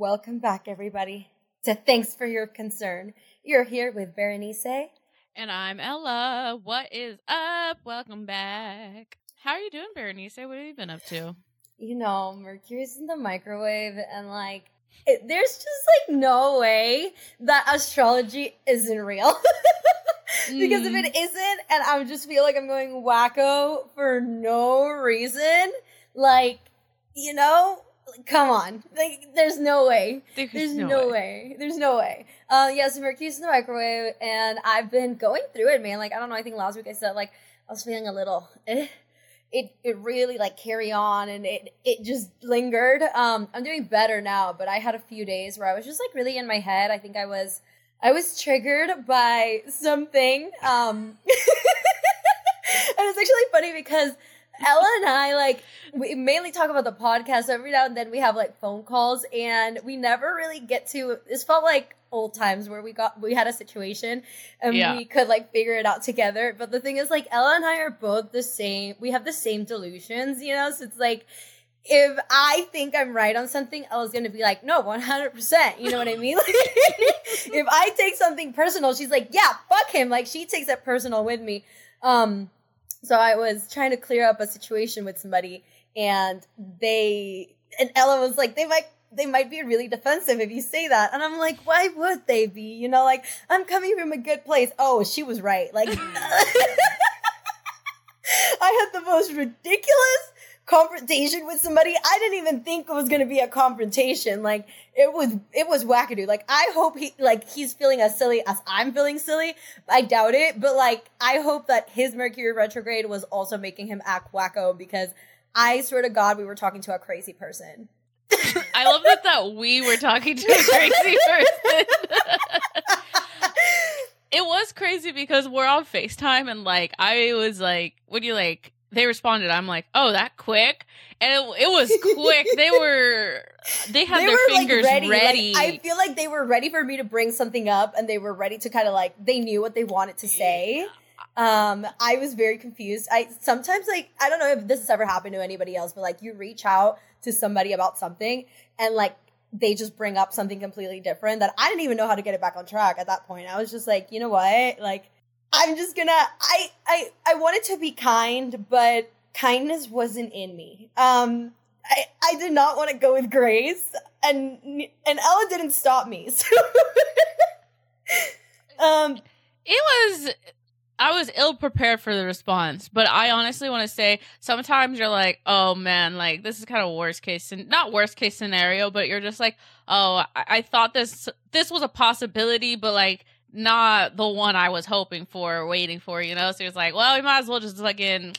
Welcome back, everybody, to Thanks for Your Concern. You're here with Berenice. And I'm Ella. What is up? Welcome back. How are you doing, Berenice? What have you been up to? You know, Mercury's in the microwave, and like, it, there's just like no way that astrology isn't real. because if it hmm. isn't, and I just feel like I'm going wacko for no reason, like, you know, come on. Like, there's no way. There's, There's no, no, way. way. There's no way. Uh, yeah, so Mercury's in the microwave, and I've been going through it, man. Like, I don't know. I think last week I said like I was feeling a little. Eh. It it really like carry on, and it it just lingered. Um, I'm doing better now, but I had a few days where I was just like really in my head. I think I was I was triggered by something. Um, and it's actually funny because Ella and I like we mainly talk about the podcast. Every now and then we have like phone calls, and we never really get to. This felt like old times where we got we had a situation and Yeah. we could like figure it out together. But the thing is, like Ella and I are both the same. We have the same delusions, you know. So it's like if I think I'm right on something, Ella's gonna be like, no, 100%. You know what I mean? Like, if I take something personal, she's like, yeah, fuck him. Like, she takes it personal with me. Um, so I was trying to clear up a situation with somebody, and they, and Ella was like, they might. They might be really defensive if you say that. And I'm like, why would they be? You know, like, I'm coming from a good place. Oh, she was right. Like, I had the most ridiculous confrontation with somebody. I didn't even think it was going to be a confrontation. Like it was, it was wackadoo. Like I hope he, like he's feeling as silly as I'm feeling silly. I doubt it, but like I hope that his Mercury retrograde was also making him act wacko because I swear to God, we were talking to a crazy person. I love that that we were talking to a crazy person. it was crazy because we're on FaceTime and like I was like, when you like they responded, I'm like, oh, that quick, and it, it was quick. they were they had their fingers like, ready. Like, I feel like they were ready for me to bring something up, and they were ready to kind of like they knew what they wanted to say. Um, I was very confused. I sometimes like I don't know if this has ever happened to anybody else, but like you reach out to somebody about something, and like they just bring up something completely different that I didn't even know how to get it back on track at that point. I was just like, you know what, like. I'm just gonna I I I wanted to be kind, but kindness wasn't in me. Um I I did not want to go with Grace and and Ella didn't stop me. So um it was I was ill prepared for the response, but I honestly want to say sometimes you're like, oh man, like this is kind of worst case, and not worst case scenario, but you're just like, oh, I-, I thought this this was a possibility, but like not the one I was hoping for or waiting for, you know. So it's like, well, we might as well just fucking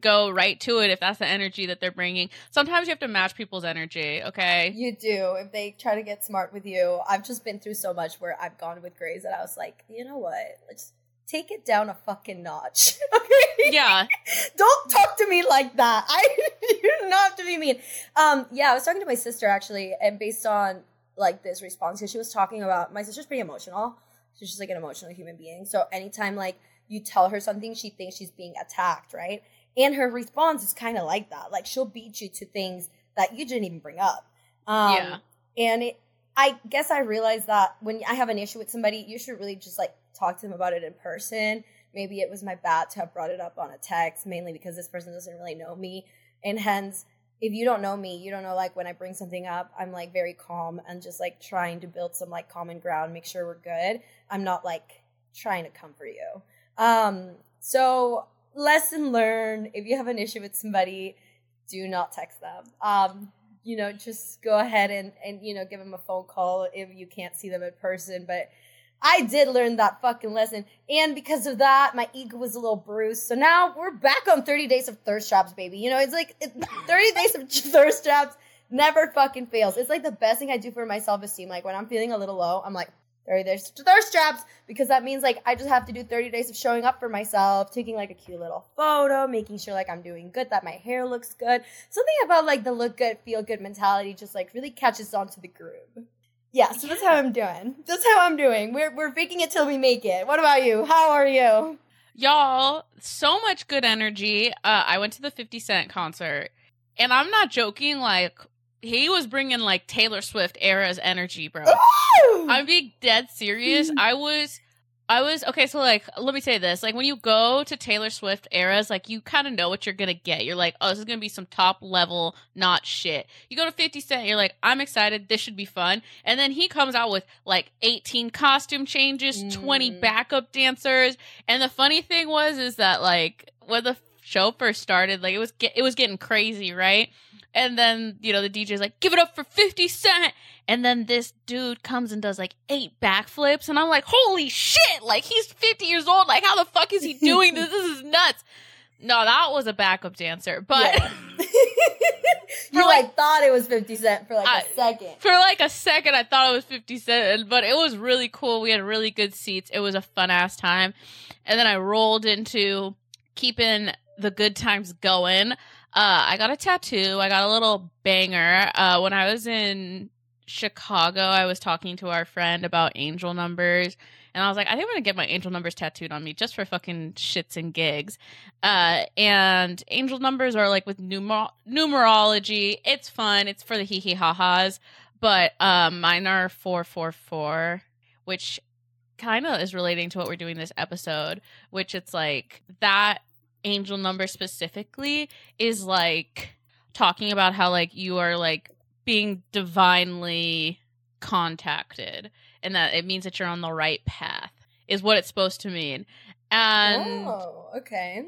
go right to it if that's the energy that they're bringing. Sometimes you have to match people's energy, okay? you do if they try to get smart with you. I've just been through so much where I've gone with Grace that I was like, you know what? Let's take it down a fucking notch. okay? Yeah. Don't talk to me like that. I you do not have to be mean. Um, yeah, I was talking to my sister actually, and based on like this response, because she was talking about my sister's pretty emotional. She's just like an emotional human being. So anytime like you tell her something, she thinks she's being attacked, right? And her response is kind of like that. Like she'll beat you to things that you didn't even bring up. Um, Yeah. And it, I guess I realized that when I have an issue with somebody, you should really just like talk to them about it in person. Maybe it was my bad to have brought it up on a text, mainly because this person doesn't really know me. And hence, if you don't know me, you don't know like when I bring something up, I'm like very calm and just like trying to build some like common ground, make sure we're good. I'm not like trying to comfort you. Um, so lesson learned, if you have an issue with somebody, do not text them. Um, you know, just go ahead and, and, you know, give them a phone call if you can't see them in person. But I did learn that fucking lesson. And because of that, my ego was a little bruised. So now we're back on 30 days of thirst traps, baby. You know, it's like it, 30 days of thirst traps never fucking fails. It's like the best thing I do for my self esteem. Like when I'm feeling a little low, I'm like, 30 days to thirst traps because that means like I just have to do 30 days of showing up for myself, taking like a cute little photo, making sure like I'm doing good, that my hair looks good. Something about like the look good, feel good mentality just like really catches on to the groove. Yeah, so that's how I'm doing. That's how I'm doing. We're we're faking it till we make it. What about you? How are you? Y'all, so much good energy. Uh, I went to the 50 Cent concert, and I'm not joking. Like, he was bringing like Taylor Swift era's energy, bro. Ooh! I'm being dead serious. I was I was okay, so like let me say this. Like when you go to Taylor Swift eras, like you kind of know what you're gonna get. You're like, oh, this is gonna be some top level, not shit. You go to 50 Cent, you're like, I'm excited, this should be fun. And then he comes out with like 18 costume changes, 20 Mm. backup dancers. And the funny thing was is that like when the show first started, like it was get, it was getting crazy, right? And then, you know, the DJ's like, give it up for 50 Cent. And then this dude comes and does like eight backflips. And I'm like, holy shit. Like, he's 50 years old. Like, how the fuck is he doing this? This is nuts. No, that was a backup dancer. But Yeah. you For, like thought it was 50 Cent for like a I- second. for like a second, I thought it was 50 Cent. But it was really cool. We had really good seats. It was a fun ass time. And then I rolled into keeping the good times going. Uh, I got a tattoo. I got a little banger. Uh, when I was in Chicago, I was talking to our friend about angel numbers. And I was like, I think I'm gonna get my angel numbers tattooed on me just for fucking shits and gigs. Uh, and angel numbers are like with numer- numerology. It's fun. It's for the hee hee ha ha's. But um, mine are four four four, which kind of is relating to what we're doing this episode. Which it's like that angel number specifically is like talking about how like you are like being divinely contacted and that it means that you're on the right path is what it's supposed to mean and oh, okay.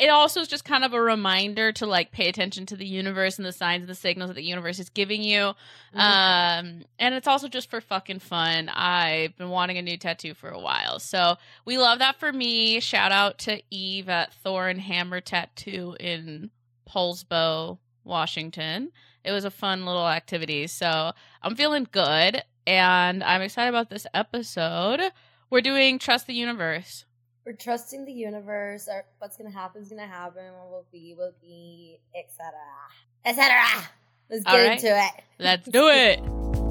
It also is just kind of a reminder to like pay attention to the universe and the signs and the signals that the universe is giving you. Mm-hmm. um and it's also just for fucking fun. I've been wanting a new tattoo for a while. So we love that for me. Shout out to eve at thor and hammer tattoo in Poulsbo washington. It was a fun little activity. So i'm feeling good and i'm excited about this episode. We're doing trust the universe We're trusting the universe. Or what's gonna happen is gonna happen. What will be will be, etc. etc. Let's get right. into it. let's do it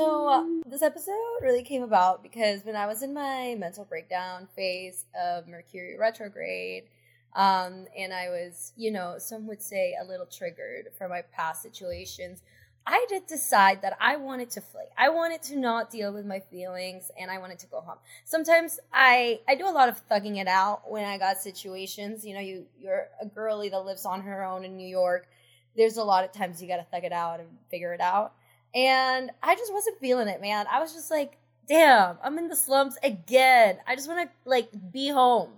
So this episode really came about because when I was in my mental breakdown phase of Mercury retrograde, um, and I was, you know, some would say a little triggered from my past situations. I did decide that I wanted to flee. I wanted to not deal with my feelings and I wanted to go home. Sometimes I I do a lot of thugging it out when I got situations. You know, you you're a girly that lives on her own in New York. There's a lot of times you got to thug it out and figure it out. And I just wasn't feeling it, man. I was just like, damn, I'm in the slums again. I just want to like be home.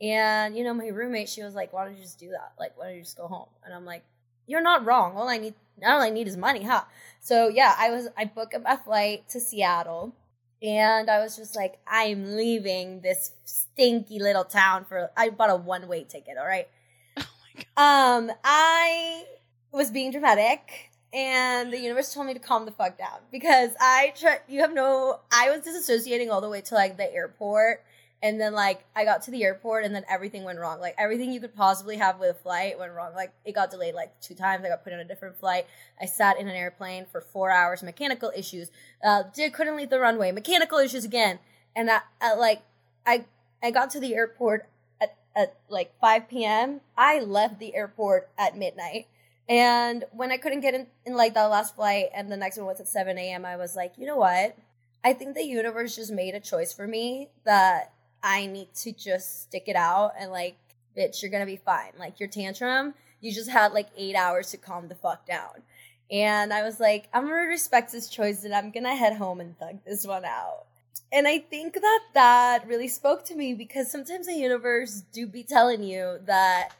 And you know, my roommate, she was like, "Why don't you just do that? Like, why don't you just go home?" And I'm like, "You're not wrong. All I need, all I need is money, huh?" So yeah, I was, I booked a flight to Seattle, and I was just like, "I'm leaving this stinky little town for." I bought a one way ticket. All right. oh my god Um, I was being dramatic, and the universe told me to calm the fuck down because I try. You have no. I was disassociating all the way to like the airport, and then like I got to the airport, and then everything went wrong. Like everything you could possibly have with a flight went wrong. Like it got delayed like two times. I got put on a different flight. I sat in an airplane for four hours. Mechanical issues. Uh, did couldn't leave the runway. Mechanical issues again, and I, I like I I got to the airport at, at like 5 p.m. I left the airport at midnight. And when I couldn't get in, in like that last flight and the next one was at 7 a.m., I was like, you know what? I think the universe just made a choice for me that I need to just stick it out and like, bitch, you're gonna be fine. Like your tantrum, you just had like eight hours to calm the fuck down. And I was like, I'm gonna respect this choice and I'm gonna head home and thug this one out. And I think that that really spoke to me because sometimes the universe do be telling you that,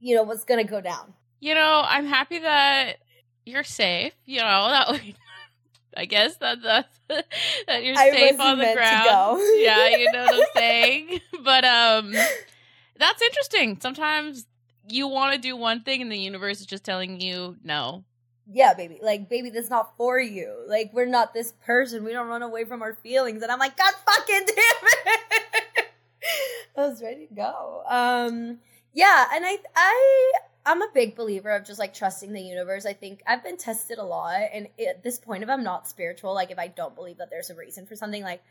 you know, what's gonna go down. You know, I'm happy that you're safe. You know, that way, I guess that that's that you're I safe on the ground. yeah, you know what I'm saying. But um, that's interesting. Sometimes you want to do one thing, and the universe is just telling you no. Yeah, baby. Like, baby, that's not for you. Like, we're not this person. We don't run away from our feelings. And I'm like, God fucking damn it. I was ready to go. Um, yeah, and I I I'm a big believer of just like trusting the universe. I think I've been tested a lot, and at this point, if I'm not spiritual, like if I don't believe that there's a reason for something, like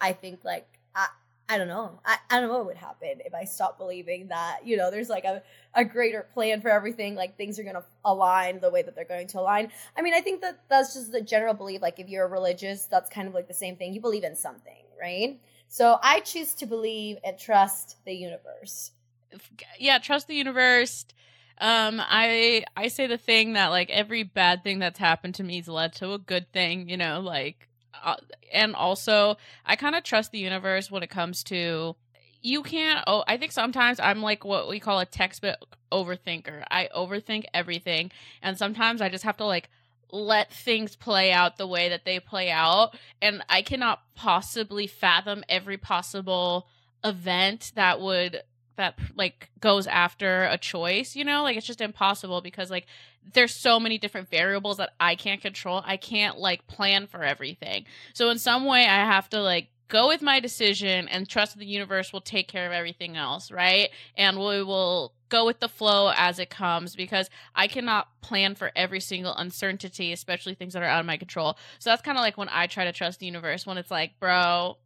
I think like I I don't know. I, I don't know what would happen if I stopped believing that, you know, there's like a, a greater plan for everything, like things are to align the way that they're going to align. I mean, I think that that's just the general belief. Like, if you're religious, that's kind of like the same thing. You believe in something, right? So I choose to believe and trust the universe. Yeah, trust the universe. Um, I I say the thing that like every bad thing that's happened to me has led to a good thing. You know, like uh, and also I kind of trust the universe when it comes to you can't oh I think sometimes I'm like what we call a textbook overthinker. I overthink everything and sometimes I just have to like let things play out the way that they play out and I cannot possibly fathom every possible event that would that like goes after a choice, you know? Like it's just impossible because like there's so many different variables that I can't control. I can't like plan for everything. So in some way I have to like go with my decision and trust the universe will take care of everything else, right? And we will go with the flow as it comes because I cannot plan for every single uncertainty, especially things that are out of my control. So that's kind of like when I try to trust the universe when it's like, bro,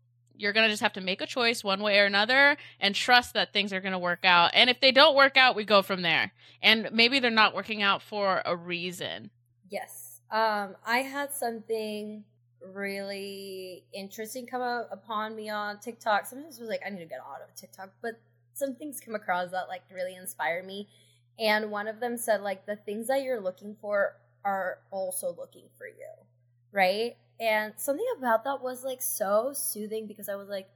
you're going to just have to make a choice one way or another and trust that things are going to work out. And if they don't work out, we go from there. And maybe they're not working out for a reason. Yes. Um, I had something really interesting come up upon me on TikTok. Sometimes I was like, I need to get out of TikTok, but some things come across that like really inspire me. And one of them said, like, the things that you're looking for are also looking for you, right? And something about that was like so soothing because I was like,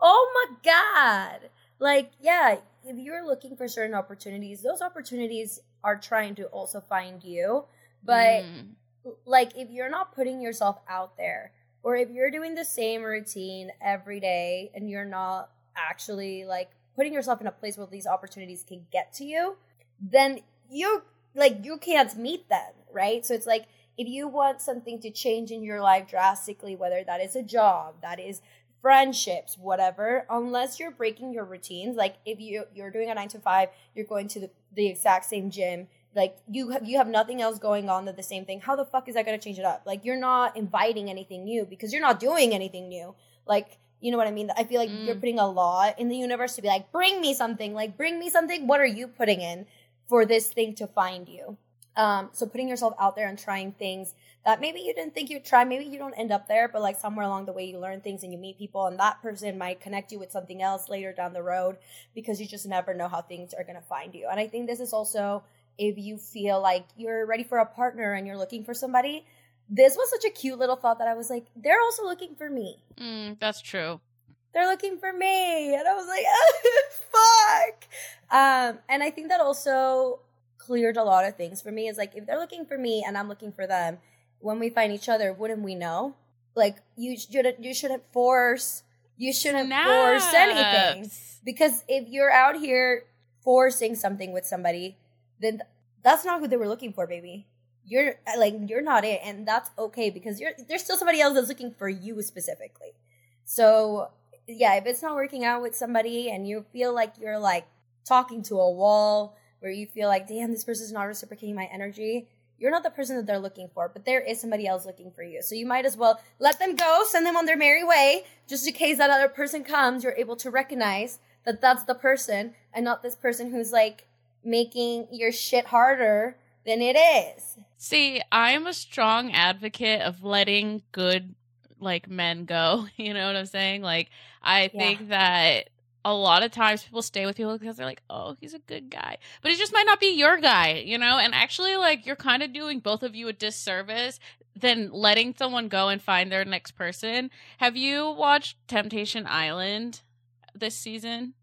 oh my God. Like, yeah, if you're looking for certain opportunities, those opportunities are trying to also find you. But mm. like, if you're not putting yourself out there, or if you're doing the same routine every day and you're not actually like putting yourself in a place where these opportunities can get to you, then you like you can't meet them, right? So it's like if you want something to change in your life drastically, whether that is a job, that is friendships, whatever, unless you're breaking your routines, like if you you're doing a 9 to 5, you're going to the, the exact same gym, like you have you have nothing else going on than the same thing. How the fuck is that going to change it up? Like you're not inviting anything new because you're not doing anything new. Like you know what I mean? I feel like mm. you're putting a law in the universe to be like, bring me something, like bring me something. What are you putting in for this thing to find you? Um, so putting yourself out there and trying things that maybe you didn't think you'd try, maybe you don't end up there, but like somewhere along the way you learn things and you meet people and that person might connect you with something else later down the road because you just never know how things are gonna find you. And I think this is also if you feel like you're ready for a partner and you're looking for somebody, this was such a cute little thought that I was like, they're also looking for me. Mm, that's true. They're looking for me. And I was like, oh, fuck. Um, and I think that also cleared a lot of things for me is like if they're looking for me and I'm looking for them, when we find each other, wouldn't we know? Like you shouldn't you shouldn't force you shouldn't Snaps. force anything. Because if you're out here forcing something with somebody, then th- that's not who they were looking for, baby. You're like you're not it, and that's okay because you're there's still somebody else that's looking for you specifically. So yeah, if it's not working out with somebody and you feel like you're like talking to a wall where you feel like, damn, this person's not reciprocating my energy, you're not the person that they're looking for, but there is somebody else looking for you. So you might as well let them go, send them on their merry way, just in case that other person comes, you're able to recognize that that's the person and not this person who's like making your shit harder than it is. See, I'm a strong advocate of letting good like men go. You know what I'm saying? Like I yeah. think that a lot of times people stay with people because they're like, oh, he's a good guy. But he just might not be your guy, you know? And actually, like, you're kind of doing both of you a disservice than letting someone go and find their next person. Have you watched Temptation Island this season?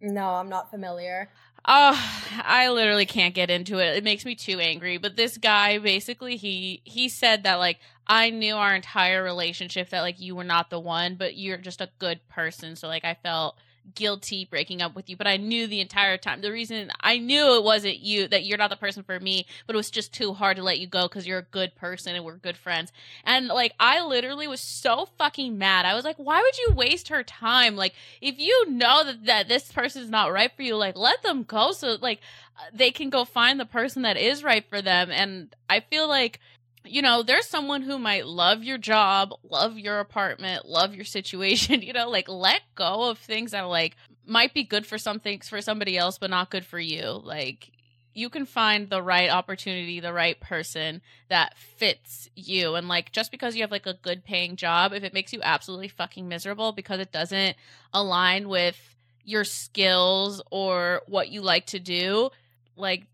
No, I'm not familiar. Oh, I literally can't get into it. It makes me too angry. But this guy basically he he said that like I knew our entire relationship that like you were not the one, but you're just a good person. So like I felt guilty breaking up with you, but I knew the entire time. The reason I knew it wasn't you, that you're not the person for me, but it was just too hard to let you go because you're a good person and we're good friends. And like, I literally was so fucking mad. I was like, why would you waste her time? Like, if you know that, that this person is not right for you, like, let them go so like uh, they can go find the person that is right for them. And I feel like, you know, there's someone who might love your job, love your apartment, love your situation, you know, like let go of things that like might be good for something for somebody else but not good for you. Like you can find the right opportunity, the right person that fits you. And like just because you have like a good paying job, if it makes you absolutely fucking miserable because it doesn't align with your skills or what you like to do, like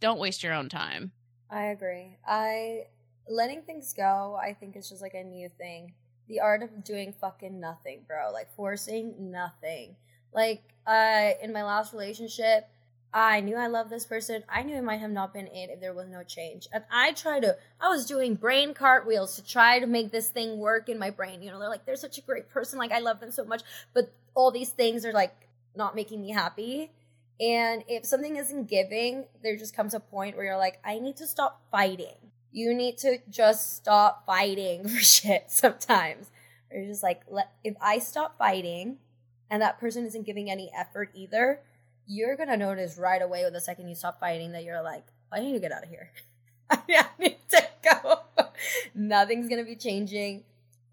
don't waste your own time. I agree. I letting things go, I think is just like a new thing. The art of doing fucking nothing, bro. Like forcing nothing. Like uh in my last relationship, I knew I loved this person. I knew it might have not been it if there was no change. And I tried to, I was doing brain cartwheels to try to make this thing work in my brain. You know, they're like, they're such a great person. Like, I love them so much. But all these things are like not making me happy. And if something isn't giving, there just comes a point where you're like, I need to stop fighting you need to just stop fighting for shit sometimes. Or you're just like, let, if I stop fighting and that person isn't giving any effort either, you're gonna notice right away with the second you stop fighting that you're like, I need to get out of here. I need to go. Nothing's gonna be changing.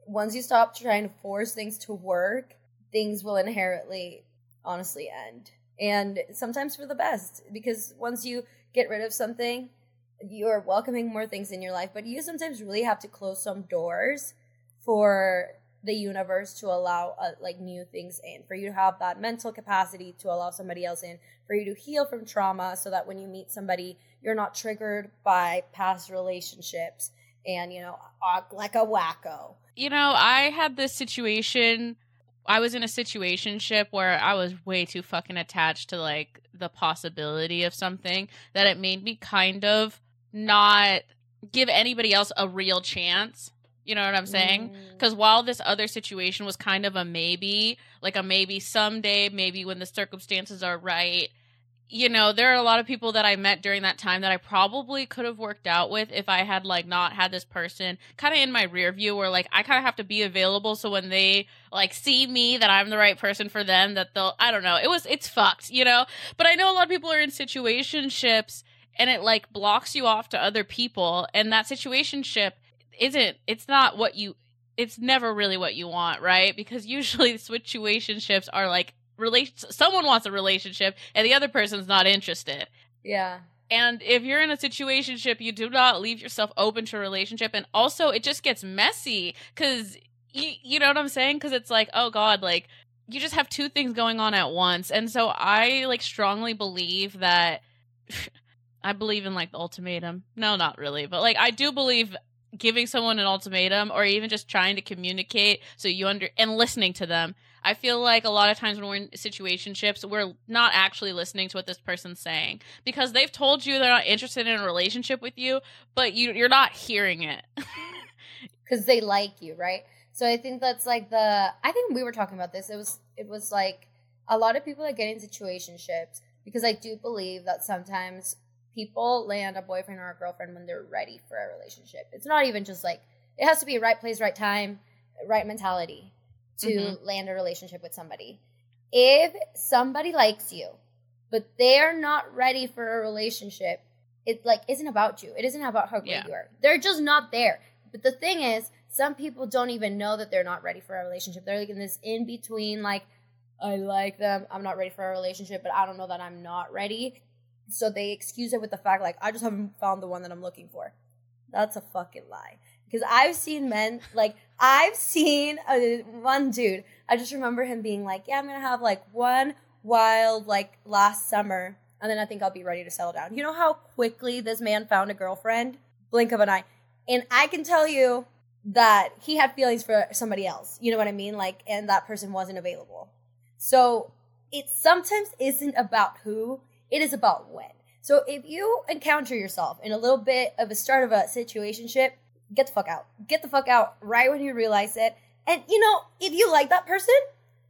Once you stop trying to force things to work, things will inherently, honestly, end. And sometimes for the best, because once you get rid of something, you're welcoming more things in your life, but you sometimes really have to close some doors for the universe to allow uh, like new things in for you to have that mental capacity to allow somebody else in for you to heal from trauma so that when you meet somebody you're not triggered by past relationships and you know like a wacko. You know i had this situation i was in a situation ship where i was way too fucking attached to like the possibility of something that it made me kind of not give anybody else a real chance. You know what I'm saying? Because mm. while this other situation was kind of a maybe, like a maybe someday, maybe when the circumstances are right, you know, there are a lot of people that I met during that time that I probably could have worked out with if I had like not had this person kind of in my rear view where like I kind of have to be available so when they like see me that I'm the right person for them that they'll I don't know. It was it's fucked, you know? But I know a lot of people are in situationships and it like blocks you off to other people and that situationship isn't it's not what you it's never really what you want right? Because usually situationships are like relation someone wants a relationship and the other person's not interested. Yeah. And if you're in a situationship you do not leave yourself open to a relationship and also it just gets messy because you, you know what i'm saying? Because it's like oh god like you just have two things going on at once. And so i like strongly believe that I believe in like the ultimatum. No, not really, but like I do believe giving someone an ultimatum or even just trying to communicate so you under and listening to them. I feel like a lot of times when we're in situationships, we're not actually listening to what this person's saying because they've told you they're not interested in a relationship with you, but you you're not hearing it. Cuz they like you, right? So I think that's like the I think we were talking about this. It was it was like a lot of people that get in situationships because I do believe that sometimes people land a boyfriend or a girlfriend when they're ready for a relationship. It's not even just like it has to be right place, right time, right mentality to mm-hmm. land a relationship with somebody. If somebody likes you, but they're not ready for a relationship, it like isn't about you. It isn't about how great yeah. you are. They're just not there. But the thing is, some people don't even know that they're not ready for a relationship. They're like in this in between, like, I like them, I'm not ready for a relationship, but I don't know that I'm not ready. So they excuse it with the fact like I just haven't found the one that I'm looking for. That's a fucking lie. Because I've seen men like I've seen a, one dude. I just remember him being like, "Yeah, I'm gonna have like one wild like last summer, and then I think I'll be ready to settle down." You know how quickly this man found a girlfriend? Blink of an eye. And I can tell you that he had feelings for somebody else. You know what I mean? Like, and that person wasn't available. So it sometimes isn't about who, it is about when. So if you encounter yourself in a little bit of a start of a situationship, get the fuck out. Get the fuck out right when you realize it. And you know, if you like that person,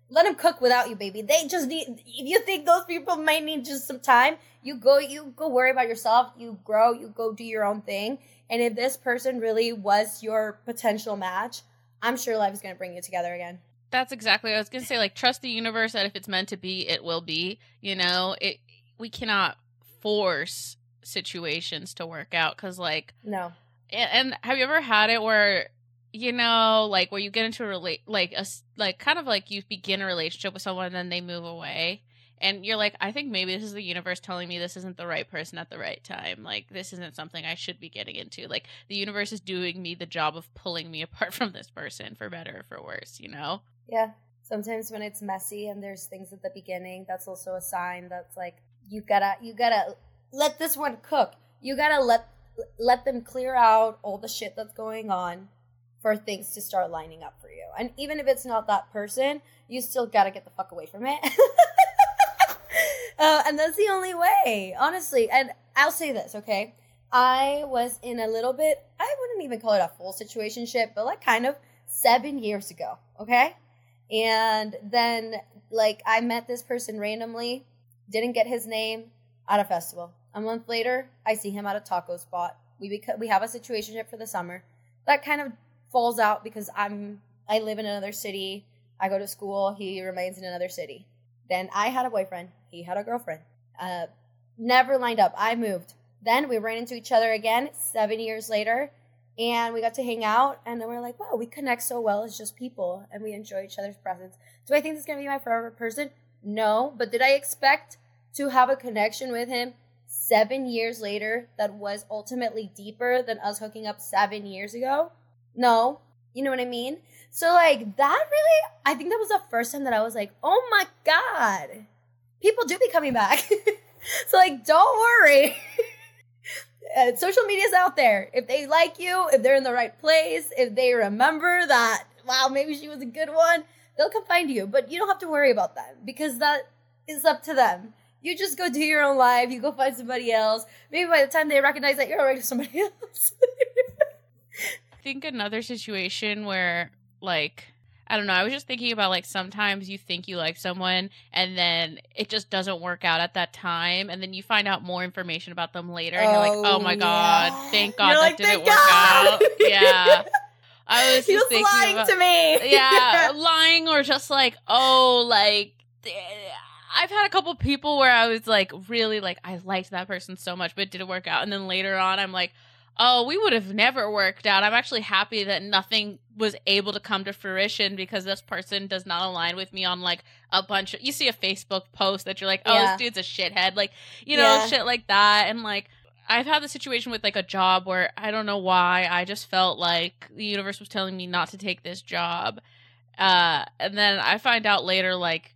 let them cook without you, baby. They just need. If you think those people might need just some time, you go. You go worry about yourself. You grow. You go do your own thing. And if this person really was your potential match, I'm sure life is going to bring you together again. That's exactly what I was going to say. Like, trust the universe that if it's meant to be, it will be. You know, it. We cannot force situations to work out because, like, no. And, and have you ever had it where you know, like where you get into a relate, like a like kind of like you begin a relationship with someone and then they move away, and you're like, I think maybe this is the universe telling me this isn't the right person at the right time. Like this isn't something I should be getting into. Like the universe is doing me the job of pulling me apart from this person for better or for worse. You know? Yeah. Sometimes when it's messy and there's things at the beginning, that's also a sign that's like you gotta you gotta let this one cook. You gotta let let them clear out all the shit that's going on for things to start lining up for you. And even if it's not that person, you still gotta get the fuck away from it. uh, and that's the only way, honestly. And I'll say this, okay? I was in a little bit, I wouldn't even call it a full situationship, but like kind of seven years ago, okay? And then, like, I met this person randomly, didn't get his name at a festival. A month later, I see him at a taco spot. We beca- we have a situationship for the summer. That kind of falls out because I'm I live in another city. I go to school. He remains in another city. Then I had a boyfriend. He had a girlfriend. Uh, never lined up. I moved. Then we ran into each other again seven years later, and we got to hang out. And then we're like, wow, we connect so well as just people, and we enjoy each other's presence. Do I think this is gonna be my forever person? No. But did I expect to have a connection with him seven years later that was ultimately deeper than us hooking up seven years ago? No. You know what I mean? So like that really I think that was the first time that I was like, "Oh my god. People do be coming back." so like don't worry. uh, social media's out there. If they like you, if they're in the right place, if they remember that wow, maybe she was a good one, they'll come find you. But you don't have to worry about them because that is up to them. You just go do your own life. You go find somebody else. Maybe by the time they recognize that you're already somebody else I think another situation where like I don't know. I was just thinking about like sometimes you think you like someone and then it just doesn't work out at that time, and then you find out more information about them later, and oh, you're like, "Oh, oh my yeah. god, thank God you're that like, didn't work god. out." Yeah, I was he just was lying about, to me. yeah, lying or just like, oh, like. Eh, I've had a couple people where I was like really like I liked that person so much, but it didn't work out, and then later on I'm like, oh, we would have never worked out. I'm actually happy that nothing was able to come to fruition because this person does not align with me on like a bunch of you see a Facebook post that you're like, oh, yeah. this dude's a shithead, like you know, yeah. shit like that. And like I've had the situation with like a job where I don't know why I just felt like the universe was telling me not to take this job. Uh, and then I find out later like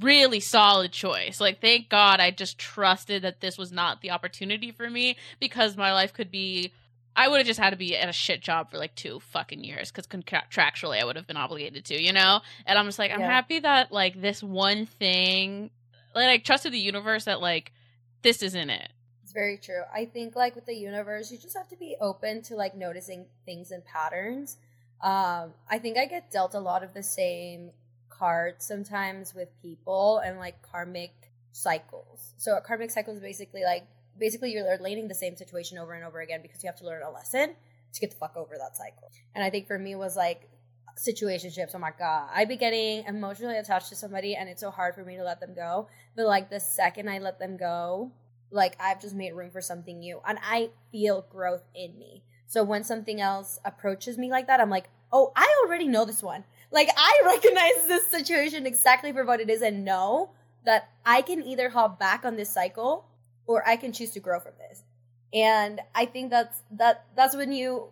really solid choice. Like, thank God I just trusted that this was not the opportunity for me because my life could be. I would have just had to be at a shit job for like two fucking years because contractually I would have been obligated to, you know? And I'm just like, I'm yeah. happy that like this one thing, like, I trusted the universe that like this isn't it. It's very true. I think like with the universe, you just have to be open to like noticing things and patterns. Um, I think I get dealt a lot of the same cards sometimes with people and like karmic cycles. So a karmic cycle is basically like basically you're learning the same situation over and over again because you have to learn a lesson to get the fuck over that cycle. And I think for me was like situationships. Oh my god, I'd be getting emotionally attached to somebody, and it's so hard for me to let them go. But like the second I let them go, like I've just made room for something new, and I feel growth in me. So when something else approaches me like that, I'm like, oh, I already know this one. Like I recognize this situation exactly for what it is and know that I can either hop back on this cycle or I can choose to grow from this. And I think that's that that's when you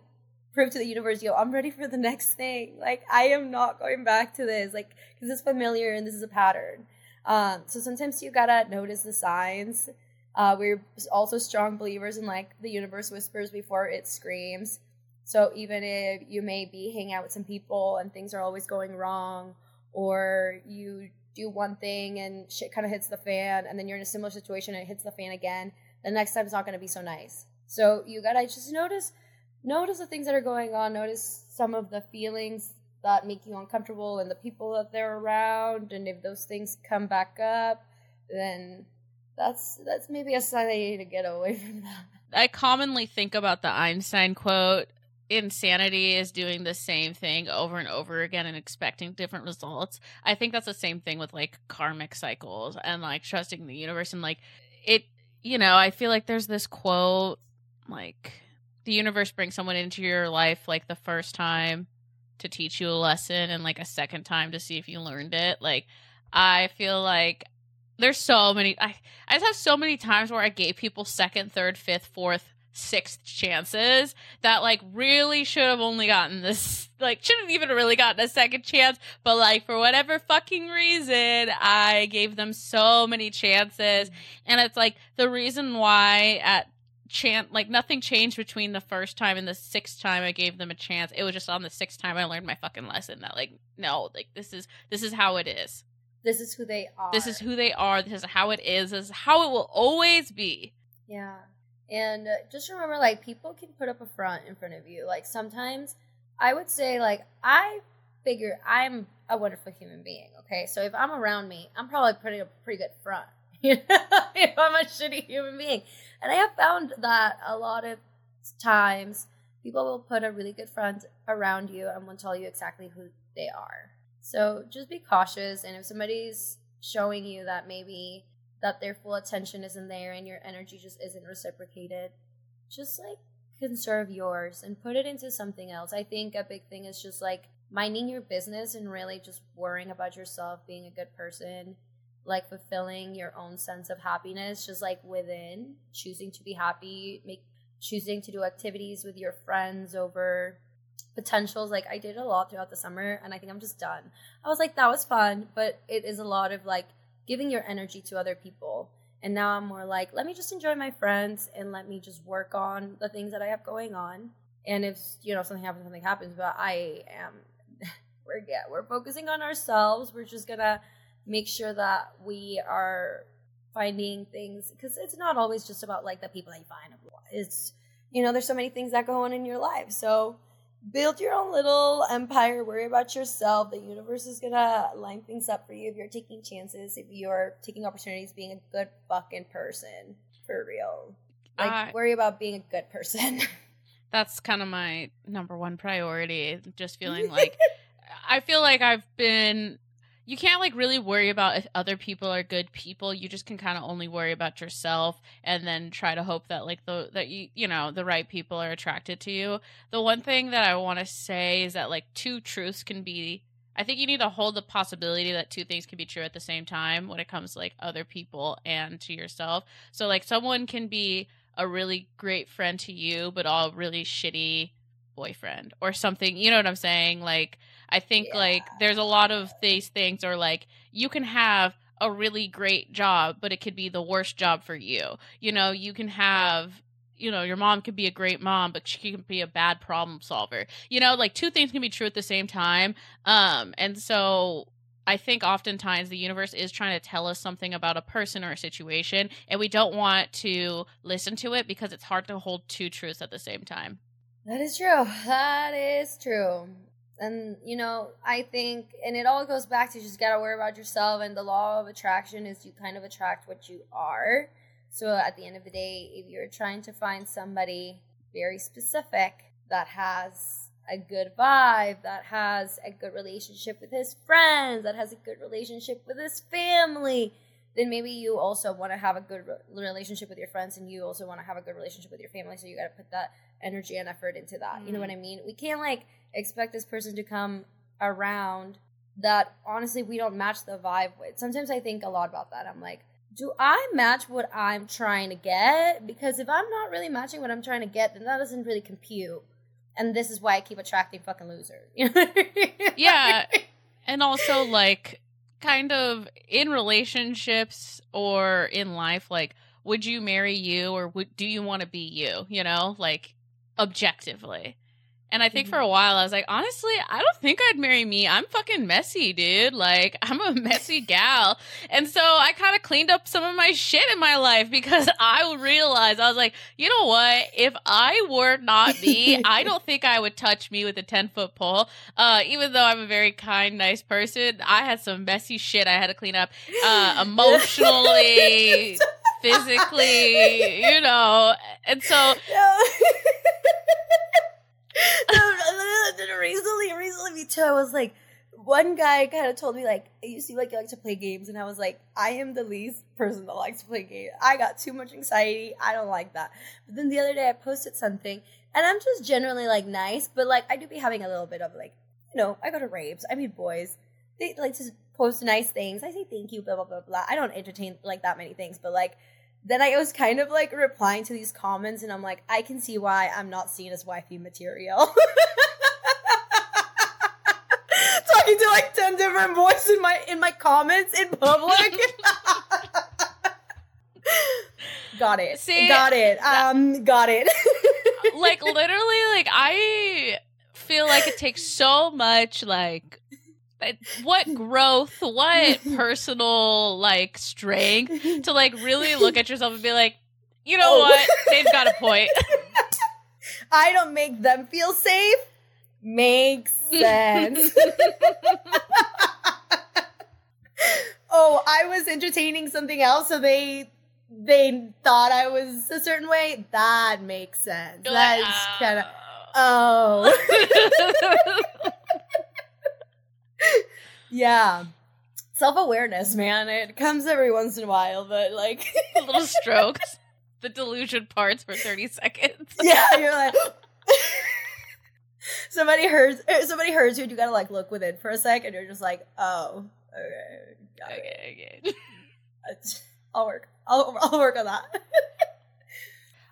prove to the universe, yo, I'm ready for the next thing. Like I am not going back to this, like because it's familiar and this is a pattern. Um, so sometimes you gotta notice the signs. Uh, we're also strong believers in like the universe whispers before it screams. So even if you may be hanging out with some people and things are always going wrong, or you do one thing and shit kind of hits the fan, and then you're in a similar situation and it hits the fan again, the next time it's not going to be so nice. So you gotta just notice, notice the things that are going on, notice some of the feelings that make you uncomfortable and the people that they're around and if those things come back up then that's that's maybe a sign that you need to get away from that I commonly think about the Einstein quote insanity is doing the same thing over and over again and expecting different results. I think that's the same thing with like karmic cycles and like trusting the universe and like it you know, I feel like there's this quote like the universe brings someone into your life like the first time to teach you a lesson and like a second time to see if you learned it. Like I feel like there's so many I I just have so many times where I gave people second, third, fifth, fourth, sixth chances that like really should have only gotten this like shouldn't even really gotten a second chance but like for whatever fucking reason i gave them so many chances. And it's like the reason why at chance like nothing changed between the first time and the sixth time i gave them a chance. It was just on the sixth time i learned my fucking lesson that like no like this is this is how it is this is who they are this is who they are this is how it is this is how it will always be yeah and just remember, like, people can put up a front in front of you. Like, sometimes I would say, like, I figure I'm a wonderful human being, okay? So if I'm around me, I'm probably putting up a pretty good front. You know, if I'm a shitty human being. And I have found that a lot of times people will put a really good front around you and will tell you exactly who they are. So just be cautious. And if somebody's showing you that maybe that their full attention isn't there and your energy just isn't reciprocated, just like conserve yours and put it into something else. I think a big thing is just like minding your business and really just worrying about yourself, being a good person, like fulfilling your own sense of happiness, just like within, choosing to be happy, make choosing to do activities with your friends over potentials like i did a lot throughout the summer and i think i'm just done i was like that was fun but it is a lot of like giving your energy to other people. And now I'm more like, let me just enjoy my friends and let me just work on the things that I have going on. And if you know something happens, something happens. But I am, we're yeah, we're focusing on ourselves. We're just gonna make sure that we are finding things because it's not always just about like the people that you find. It's you know, there's so many things that go on in your life. So build your own little empire worry about yourself. The universe is gonna line things up for you if you're taking chances if you're taking opportunities being a good fucking person for real. Like uh, worry about being a good person. That's kind of my number one priority just feeling like i feel like i've been you can't like really worry about if other people are good people. You just can kind of only worry about yourself and then try to hope that like the that you you know the right people are attracted to you. The one thing that i want to say is that like two truths can be i think you need to hold the possibility that two things can be true at the same time when it comes to like other people and to yourself. So like someone can be a really great friend to you but all really shitty boyfriend or something you know what i'm saying? Like I think yeah. like there's a lot of these things or like you can have a really great job, but it could be the worst job for you. You know, you can have you know, your mom could be a great mom, but she can be a bad problem solver. You know, like two things can be true at the same time. Um, and so I think oftentimes the universe is trying to tell us something about a person or a situation, and we don't want to listen to it because it's hard to hold two truths at the same time. That is true. That is true and you know i think and it all goes back to just gotta worry about yourself and the law of attraction is you kind of attract what you are. So at the end of the day if you're trying to find somebody very specific that has a good vibe that has a good relationship with his friends that has a good relationship with his family then maybe you also want to have a good relationship with your friends and you also want to have a good relationship with your family so you got to put that energy and effort into that mm-hmm. you know what i mean we can't like expect this person to come around that honestly we don't match the vibe with. Sometimes I think a lot about that. I'm like, do I match what I'm trying to get? Because if I'm not really matching what I'm trying to get, then that doesn't really compute. And this is why I keep attracting fucking losers. yeah. And also like kind of in relationships or in life like would you marry you or would do you want to be you, you know? Like objectively And I think Mhm. for a while I was like, honestly, I don't think I'd marry me. I'm fucking messy, dude. Like, I'm a messy gal. And so I kind of cleaned up some of my shit in my life because I realized I was like, you know what? If I were not me, I don't think I would touch me with a 10 foot pole. Uh, even though I'm a very kind, nice person, I had some messy shit I had to clean up uh, emotionally, physically, you know. And so recently, recently, me too. I was like, one guy kind of told me like, "You seem like you like to play games," and I was like, "I am the least person that likes to play games. I got too much anxiety. I don't like that." But then the other day, I posted something, and I'm just generally like nice, but like I do be having a little bit of like, you know, I go to raves. I meet boys. They like to post nice things. I say thank you, blah blah blah blah. I don't entertain like that many things, but like then I was kind of like replying to these comments, and I'm like, I can see why I'm not seen as wifey material. Talking to like ten different boys in my in my comments in public. got it. See, got it. Um, got it. like literally like i feel like it takes so much like what growth what personal like strength to like really look at yourself and be like you know Oh. what they've got a point I don't make them feel safe. Makes sense. oh, I was entertaining something else, so they they thought I was a certain way. That makes sense. You're like, That's kind of "Oh." oh. Yeah. Self awareness, man. It comes every once in a while, but like little strokes the delusion parts for 30 seconds yeah, you're like somebody hears er, somebody hears you and you gotta like look within for a sec and you're just like, oh, okay, got it. okay, okay. I'll work. I'll I'll work on that.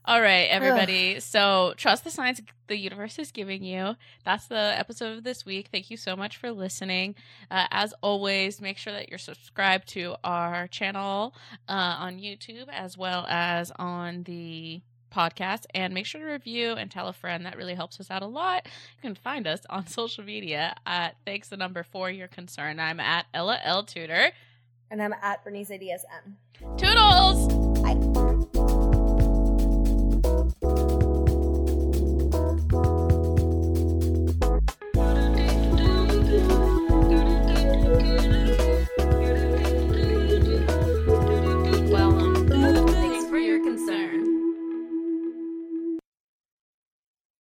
All right, everybody. so trust the signs the universe is giving you. That's the episode of this week. Thank you so much for listening. Uh, as always, make sure that you're subscribed to our channel uh, on YouTube as well as on the podcast. And make sure to review and tell a friend. That really helps us out a lot. You can find us on social media at thanks the number for your concern. I'm at Ella L Tudor. And I'm at Berenice ADSM. Toodles!